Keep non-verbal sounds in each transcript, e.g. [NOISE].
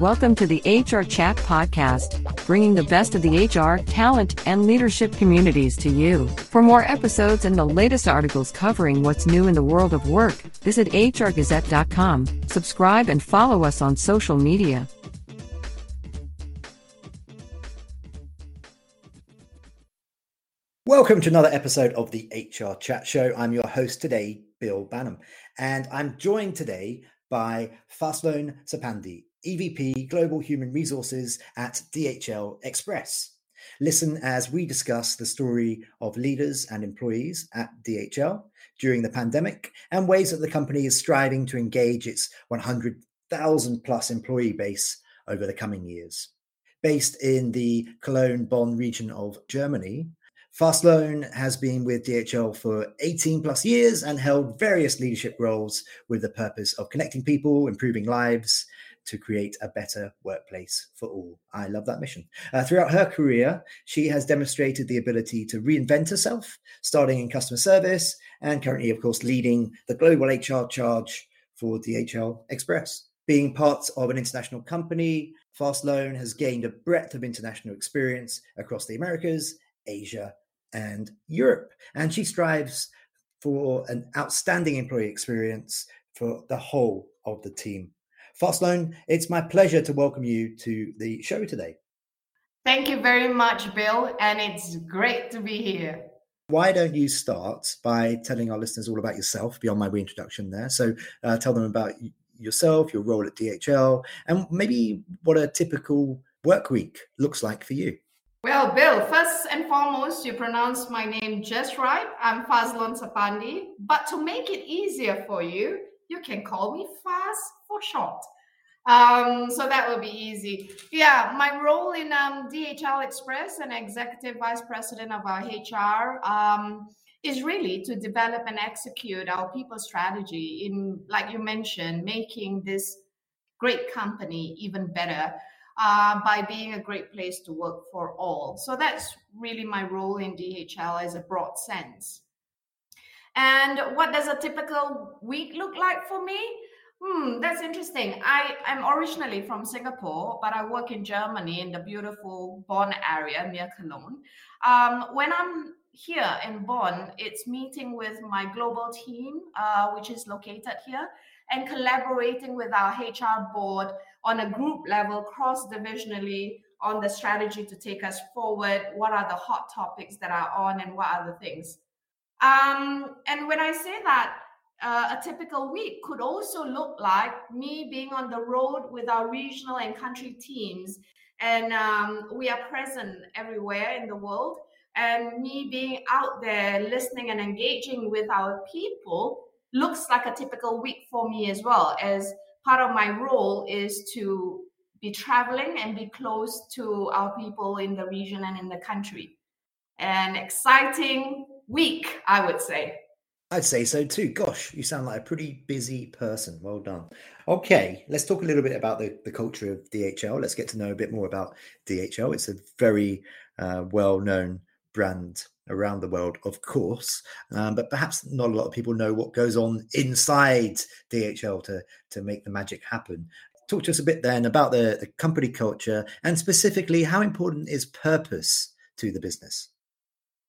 Welcome to the HR Chat Podcast, bringing the best of the HR, talent, and leadership communities to you. For more episodes and the latest articles covering what's new in the world of work, visit hrgazette.com, subscribe, and follow us on social media. Welcome to another episode of the HR Chat Show. I'm your host today, Bill Banham, and I'm joined today by Fazlon Sapandi, EVP Global Human Resources at DHL Express. Listen as we discuss the story of leaders and employees at DHL during the pandemic and ways that the company is striving to engage its 100,000 plus employee base over the coming years. Based in the Cologne Bonn region of Germany, Fazlon has been with DHL for 18 plus years and held various leadership roles with the purpose of connecting people, improving lives, to create a better workplace for all. I love that mission. Uh, throughout her career, she has demonstrated the ability to reinvent herself, starting in customer service and currently, of course, leading the global HR charge for DHL Express. Being part of an international company, Fazlon has gained a breadth of international experience across the Americas, Asia, and Europe. And she strives for an outstanding employee experience for the whole of the team. Fazlon, it's my pleasure to welcome you to the show today. Thank you very much, Bill, and it's great to be here. Why don't you start by telling our listeners all about yourself beyond my reintroduction there? So, uh, tell them about yourself, your role at DHL, and maybe what a typical work week looks like for you. Well, Bill, first and foremost, you pronounced my name just right. I'm Fazlon Sapandi. But to make it easier for you, you can call me Faz for short. Um, so that will be easy. Yeah, my role in um, DHL Express and executive vice president of our HR um, is really to develop and execute our people strategy in, like you mentioned, making this great company even better uh, by being a great place to work for all. So that's really my role in DHL as a broad sense. And what does a typical week look like for me? Hmm, that's interesting. I am originally from Singapore, but I work in Germany in the beautiful Bonn area near Cologne. Um, when I'm here in Bonn, it's meeting with my global team, uh, which is located here, and collaborating with our HR board on a group level, cross divisionally, on the strategy to take us forward. What are the hot topics that are on, and what are the things? Um, and when I say that, uh, a typical week could also look like me being on the road with our regional and country teams. And um, we are present everywhere in the world. And me being out there listening and engaging with our people looks like a typical week for me as well, as part of my role is to be traveling and be close to our people in the region and in the country. An exciting week, I would say. I'd say so too. Gosh, you sound like a pretty busy person. Well done. Okay, let's talk a little bit about the, the culture of DHL. Let's get to know a bit more about DHL. It's a very uh, well known brand around the world, of course, um, but perhaps not a lot of people know what goes on inside DHL to, to make the magic happen. Talk to us a bit then about the, the company culture and specifically how important is purpose to the business?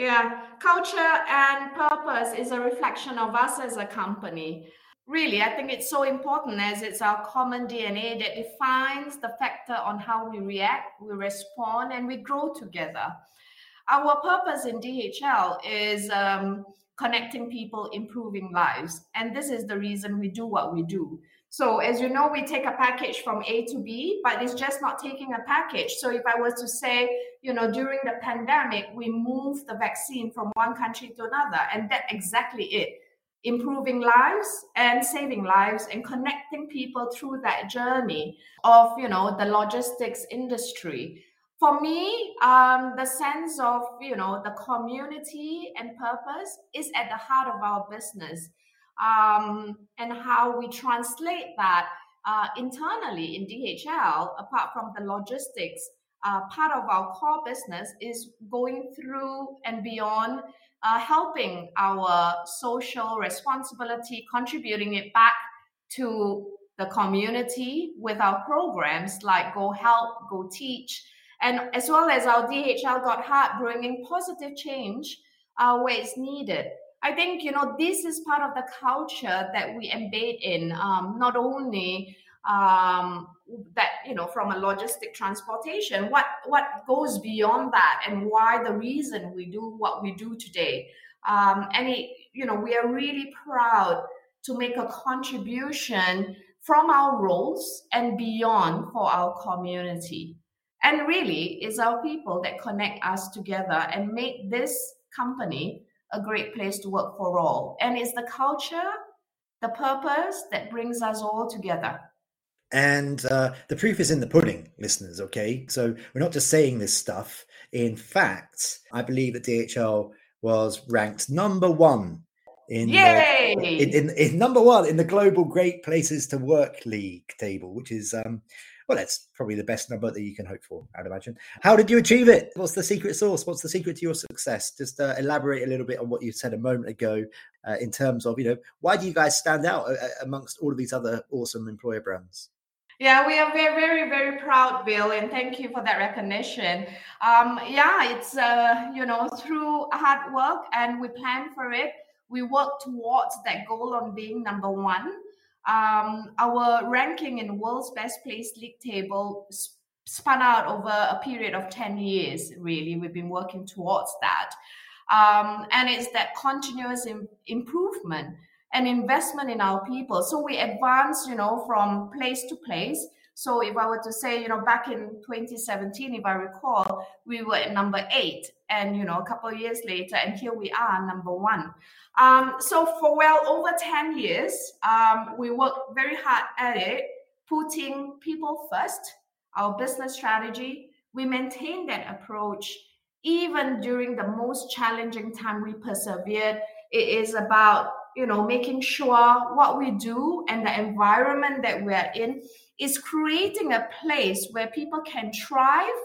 Yeah, culture and purpose is a reflection of us as a company. Really, I think it's so important as it's our common DNA that defines the factor on how we react, we respond, and we grow together. Our purpose in DHL is um, connecting people, improving lives. And this is the reason we do what we do. So, as you know, we take a package from A to B, but it's just not taking a package. So, if I was to say, you know, during the pandemic, we moved the vaccine from one country to another, and that's exactly it. Improving lives and saving lives and connecting people through that journey of you know the logistics industry. For me um, the sense of you know the community and purpose is at the heart of our business um, and how we translate that uh, internally in DHL, apart from the logistics, uh, part of our core business is going through and beyond uh, helping our social responsibility, contributing it back to the community with our programs like Go Help, Go Teach, and as well as our DHL Got Heart bringing positive change uh, where it's needed. I think you know this is part of the culture that we embed in um, not only um, that you know from a logistic transportation what what goes beyond that and why the reason we do what we do today. Um, and it, you know we are really proud to make a contribution from our roles and beyond for our community. And really it's our people that connect us together and make this company a great place to work for all and it's the culture the purpose that brings us all together and uh, the proof is in the pudding, listeners. Okay, so we're not just saying this stuff. In fact, I believe that DHL was ranked number one in, Yay! The, in, in, in, number one in the global Great Places to Work League table, which is um, well, that's probably the best number that you can hope for. I'd imagine. How did you achieve it? What's the secret sauce? What's the secret to your success? Just uh, elaborate a little bit on what you said a moment ago uh, in terms of you know why do you guys stand out uh, amongst all of these other awesome employer brands? Yeah, we are very, very, very proud, Bill, and thank you for that recognition. Um, yeah, it's uh, you know through hard work, and we plan for it. We work towards that goal on being number one. Um, our ranking in World's Best Place League table spun out over a period of ten years. Really, we've been working towards that, um, and it's that continuous Im- improvement and investment in our people. So we advance, you know, from place to place. So if I were to say, you know, back in 2017, if I recall, we were at number eight, and you know, a couple of years later, and here we are, number one. Um, so for well over 10 years, um, we worked very hard at it, putting people first. Our business strategy, we maintained that approach even during the most challenging time. We persevered. It is about you know making sure what we do and the environment that we're in is creating a place where people can thrive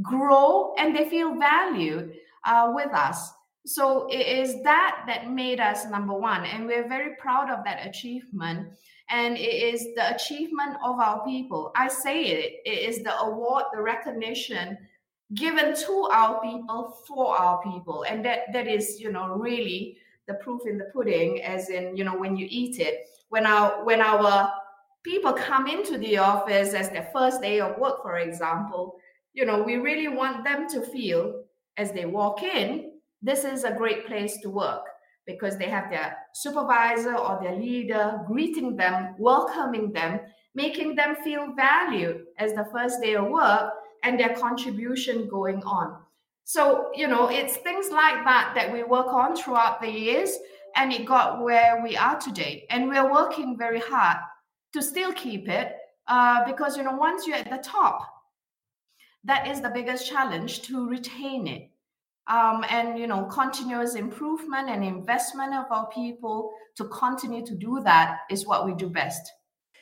grow and they feel valued uh, with us. So it is that that made us number one and we're very proud of that achievement. And it is the achievement of our people. I say it it is the award the recognition given to our people for our people. And that that is you know really the proof in the pudding as in you know when you eat it. When our when our people come into the office as their first day of work for example you know we really want them to feel as they walk in this is a great place to work because they have their supervisor or their leader greeting them welcoming them making them feel valued as the first day of work and their contribution going on so, you know, it's things like that that we work on throughout the years, and it got where we are today. And we're working very hard to still keep it uh, because, you know, once you're at the top, that is the biggest challenge to retain it. Um, and, you know, continuous improvement and investment of our people to continue to do that is what we do best.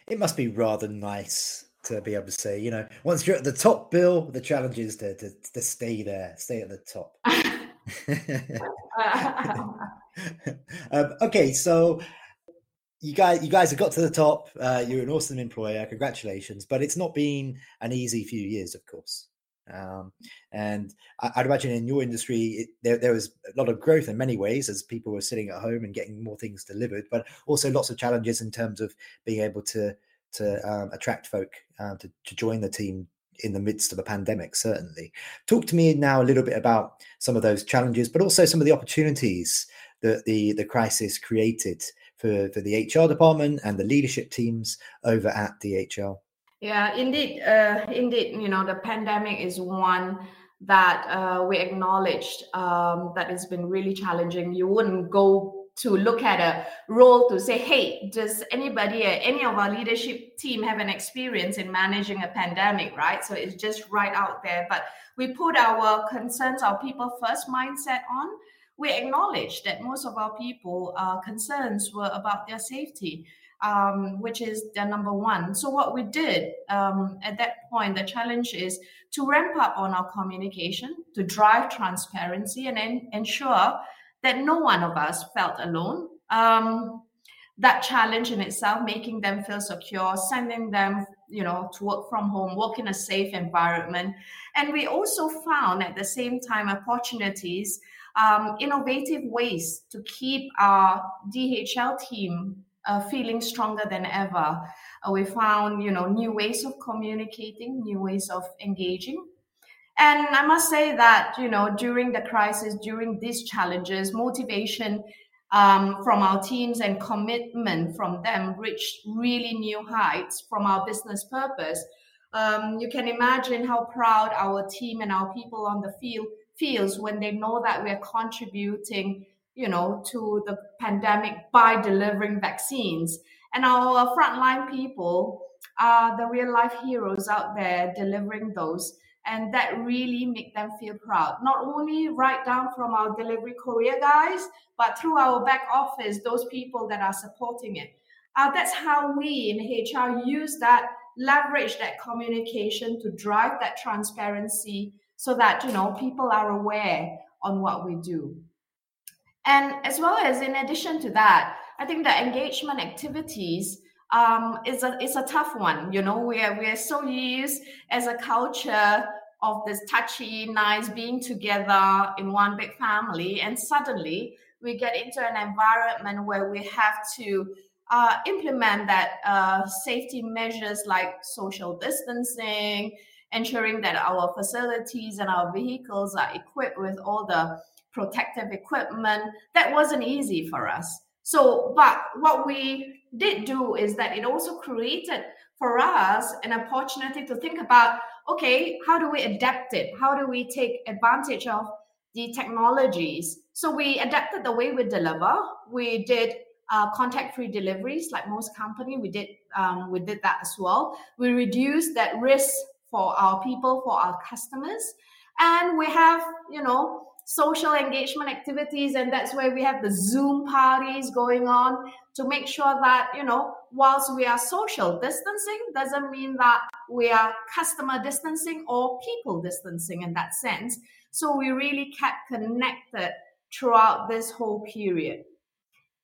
It must be rather nice to be able to say, you know, once you're at the top, Bill, the challenge is to to, to stay there, stay at the top. [LAUGHS] [LAUGHS] um, okay, so you guys, you guys have got to the top. Uh, you're an awesome employer. Congratulations! But it's not been an easy few years, of course. Um, and I, would imagine in your industry, it, there, there was a lot of growth in many ways as people were sitting at home and getting more things delivered, but also lots of challenges in terms of being able to to um, attract folk uh, to, to join the team in the midst of a pandemic, certainly. Talk to me now a little bit about some of those challenges, but also some of the opportunities that the, the crisis created for, for the HR department and the leadership teams over at DHL. Yeah, indeed. Uh, indeed, you know, the pandemic is one that uh, we acknowledged um, that has been really challenging. You wouldn't go to look at a role to say, hey, does anybody, any of our leadership team have an experience in managing a pandemic, right? So it's just right out there. But we put our concerns, our people first mindset on. We acknowledge that most of our people uh, concerns were about their safety. Um, which is their number one. So what we did um, at that point, the challenge is to ramp up on our communication, to drive transparency, and en- ensure that no one of us felt alone. Um, that challenge in itself, making them feel secure, sending them, you know, to work from home, work in a safe environment. And we also found at the same time opportunities, um, innovative ways to keep our DHL team uh, feeling stronger than ever. Uh, we found, you know, new ways of communicating, new ways of engaging. And I must say that, you know, during the crisis, during these challenges, motivation um, from our teams and commitment from them reached really new heights from our business purpose. Um, you can imagine how proud our team and our people on the field feels when they know that we are contributing, you know, to the pandemic by delivering vaccines. And our frontline people are the real life heroes out there delivering those and that really make them feel proud. Not only right down from our delivery courier guys but through our back office those people that are supporting it. Uh, that's how we in hr use that leverage that communication to drive that transparency so that you know people are aware on what we do. And as well as in addition to that i think the engagement activities um, is a it's a tough one. You know, we are we are so used as a culture of this touchy, nice being together in one big family, and suddenly we get into an environment where we have to uh, implement that uh, safety measures like social distancing, ensuring that our facilities and our vehicles are equipped with all the protective equipment. That wasn't easy for us. So, but what we did do is that it also created for us an opportunity to think about okay, how do we adapt it? How do we take advantage of the technologies? So we adapted the way we deliver. We did uh, contact-free deliveries, like most company. We did um, we did that as well. We reduced that risk for our people, for our customers, and we have you know social engagement activities and that's where we have the zoom parties going on to make sure that you know whilst we are social distancing doesn't mean that we are customer distancing or people distancing in that sense. So we really kept connected throughout this whole period.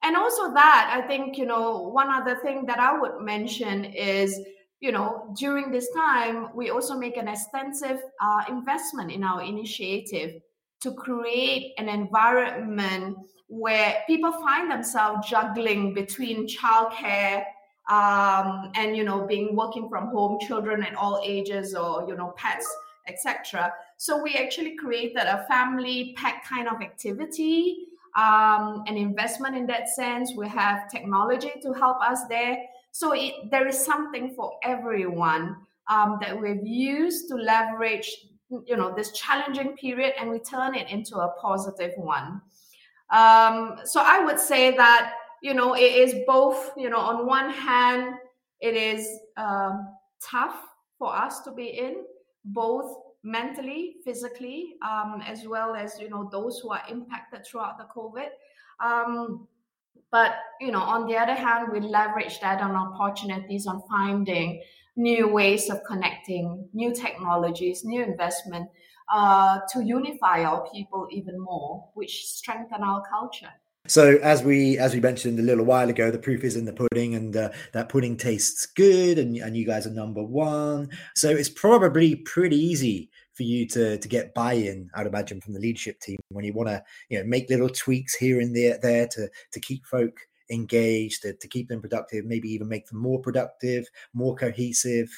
And also that i think you know one other thing that i would mention is you know during this time we also make an extensive uh, investment in our initiative to create an environment where people find themselves juggling between childcare um, and you know being working from home children at all ages or you know pets etc so we actually created a family pack kind of activity um, an investment in that sense. We have technology to help us there. So it, there is something for everyone um, that we've used to leverage you know this challenging period and we turn it into a positive one. Um, so i would say that you know it is both you know on one hand it is um, tough for us to be in both mentally physically um, as well as you know those who are impacted throughout the covid. Um, but you know on the other hand we leverage that on opportunities on finding new ways of connecting, new technologies, new investment uh, to unify our people even more, which strengthen our culture. So as we as we mentioned a little while ago, the proof is in the pudding, and uh, that pudding tastes good, and and you guys are number one. So it's probably pretty easy for you to to get buy-in. I'd imagine from the leadership team when you want to you know make little tweaks here and there there to to keep folk engaged, to, to keep them productive, maybe even make them more productive, more cohesive.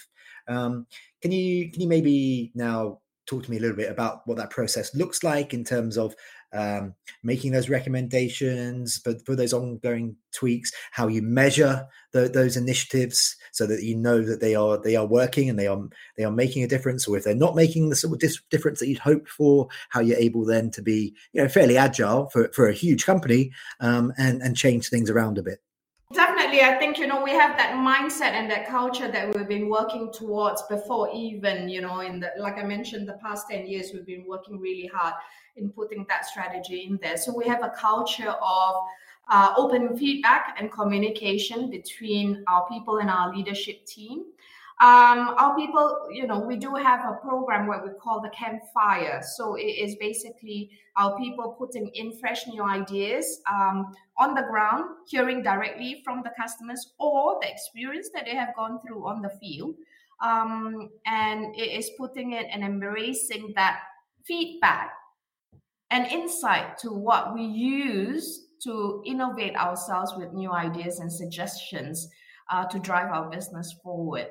Um, can you can you maybe now talk to me a little bit about what that process looks like in terms of um, making those recommendations for, for those ongoing tweaks, how you measure the, those initiatives so that you know that they are they are working and they are they are making a difference, or if they're not making the sort of dis- difference that you'd hoped for, how you're able then to be you know fairly agile for, for a huge company um, and and change things around a bit. Definitely, I think you know we have that mindset and that culture that we've been working towards before even you know in the like I mentioned the past ten years we've been working really hard in putting that strategy in there. So we have a culture of uh, open feedback and communication between our people and our leadership team. Um, our people, you know, we do have a program where we call the campfire. So it is basically our people putting in fresh new ideas um, on the ground, hearing directly from the customers or the experience that they have gone through on the field. Um, and it is putting it and embracing that feedback and insight to what we use to innovate ourselves with new ideas and suggestions uh, to drive our business forward.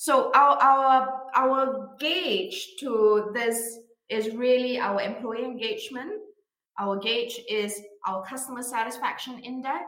So our our our gauge to this is really our employee engagement. Our gauge is our customer satisfaction index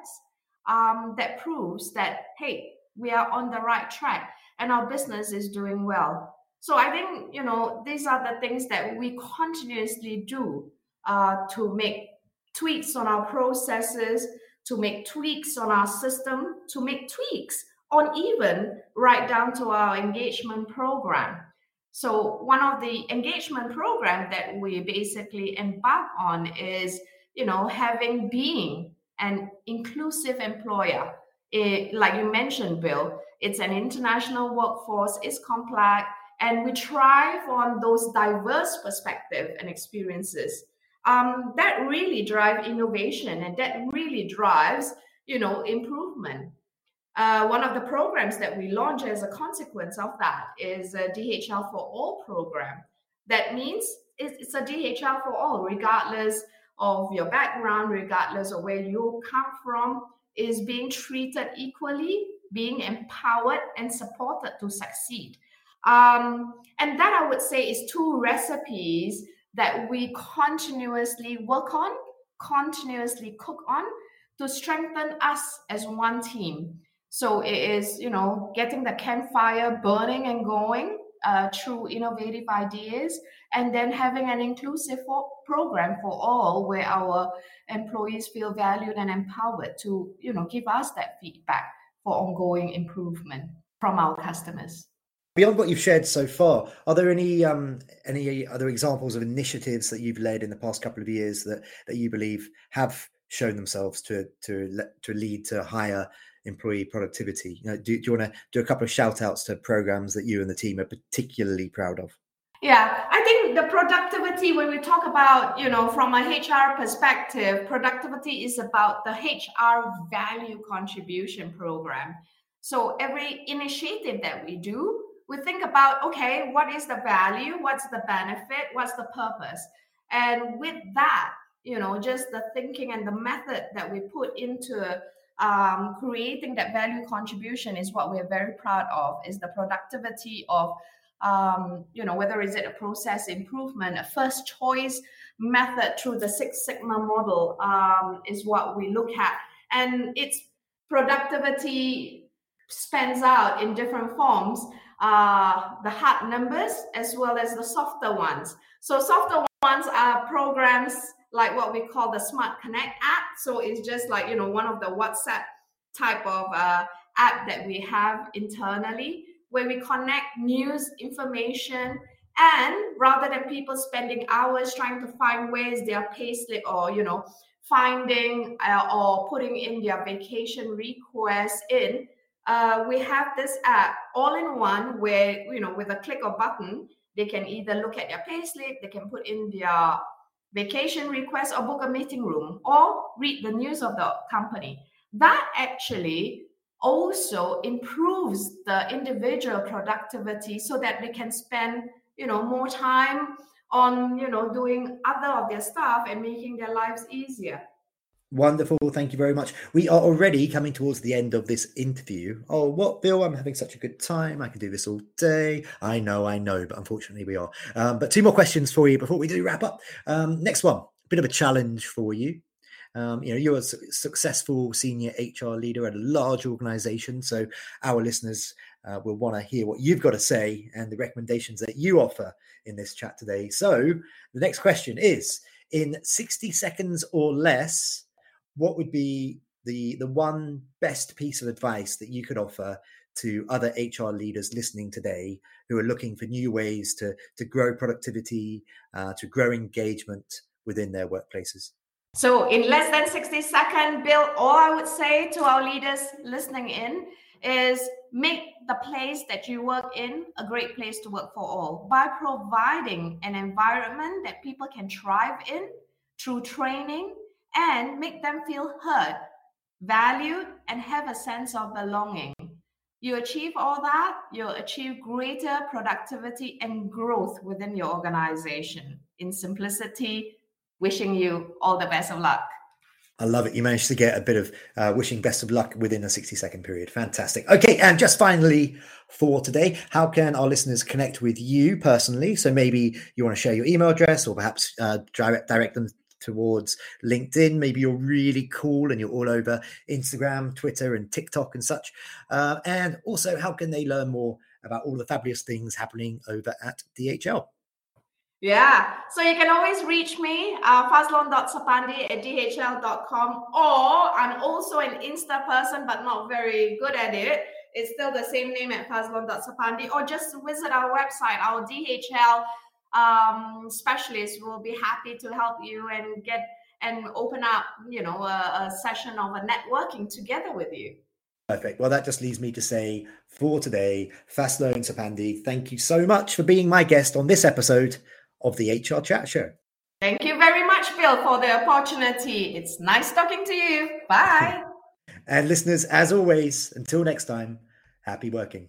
um, that proves that hey we are on the right track and our business is doing well. So I think you know these are the things that we continuously do uh, to make tweaks on our processes, to make tweaks on our system, to make tweaks on even right down to our engagement program. So one of the engagement program that we basically embark on is, you know, having being an inclusive employer. It, like you mentioned, Bill, it's an international workforce, it's complex, and we thrive on those diverse perspective and experiences um, that really drive innovation and that really drives you know improvement uh, one of the programs that we launch as a consequence of that is a dhl for all program that means it's a dhl for all regardless of your background regardless of where you come from is being treated equally being empowered and supported to succeed um, and that i would say is two recipes that we continuously work on, continuously cook on to strengthen us as one team. So it is, you know, getting the campfire burning and going uh, through innovative ideas, and then having an inclusive for, program for all, where our employees feel valued and empowered to, you know, give us that feedback for ongoing improvement from our customers. Beyond what you've shared so far, are there any um, any other examples of initiatives that you've led in the past couple of years that that you believe have shown themselves to to to lead to higher employee productivity? You know, do, do you want to do a couple of shout outs to programs that you and the team are particularly proud of? Yeah, I think the productivity, when we talk about, you know, from a HR perspective, productivity is about the HR value contribution program. So every initiative that we do, we think about okay what is the value what's the benefit what's the purpose and with that you know just the thinking and the method that we put into um, creating that value contribution is what we're very proud of is the productivity of um, you know whether is it a process improvement a first choice method through the six sigma model um, is what we look at and its productivity spans out in different forms uh, the hard numbers as well as the softer ones. So softer ones are programs like what we call the Smart Connect app. So it's just like you know one of the WhatsApp type of uh, app that we have internally where we connect news information and rather than people spending hours trying to find where's their payslip or you know finding uh, or putting in their vacation request in uh, we have this app all in one where you know with a click of button they can either look at their payslip they can put in their vacation request or book a meeting room or read the news of the company. That actually also improves the individual productivity so that they can spend you know more time on you know doing other of their stuff and making their lives easier Wonderful. Thank you very much. We are already coming towards the end of this interview. Oh, what, Bill? I'm having such a good time. I can do this all day. I know, I know, but unfortunately we are. Um, but two more questions for you before we do wrap up. Um, next one, a bit of a challenge for you. Um, you know, you're a su- successful senior HR leader at a large organization. So our listeners uh, will want to hear what you've got to say and the recommendations that you offer in this chat today. So the next question is in 60 seconds or less, what would be the the one best piece of advice that you could offer to other HR leaders listening today who are looking for new ways to to grow productivity, uh, to grow engagement within their workplaces? So, in less than 60 seconds, Bill, all I would say to our leaders listening in is make the place that you work in a great place to work for all by providing an environment that people can thrive in through training and make them feel heard, valued, and have a sense of belonging. You achieve all that, you'll achieve greater productivity and growth within your organization. In simplicity, wishing you all the best of luck. I love it. You managed to get a bit of uh, wishing best of luck within a 60 second period. Fantastic. Okay. And just finally for today, how can our listeners connect with you personally? So maybe you want to share your email address or perhaps uh, direct, direct them towards LinkedIn. Maybe you're really cool and you're all over Instagram, Twitter, and TikTok and such. Uh, and also, how can they learn more about all the fabulous things happening over at DHL? Yeah, so you can always reach me, uh, fazlon.sapandi at dhl.com, or I'm also an Insta person, but not very good at it. It's still the same name at fazlon.sapandi, or just visit our website, our DHL um, specialists will be happy to help you and get and open up, you know, a, a session of a networking together with you. Perfect. Well, that just leaves me to say for today, Fazlon Sapandi, thank you so much for being my guest on this episode of the HR Chat Show. Thank you very much, Bill, for the opportunity. It's nice talking to you. Bye. [LAUGHS] and listeners, as always, until next time, happy working.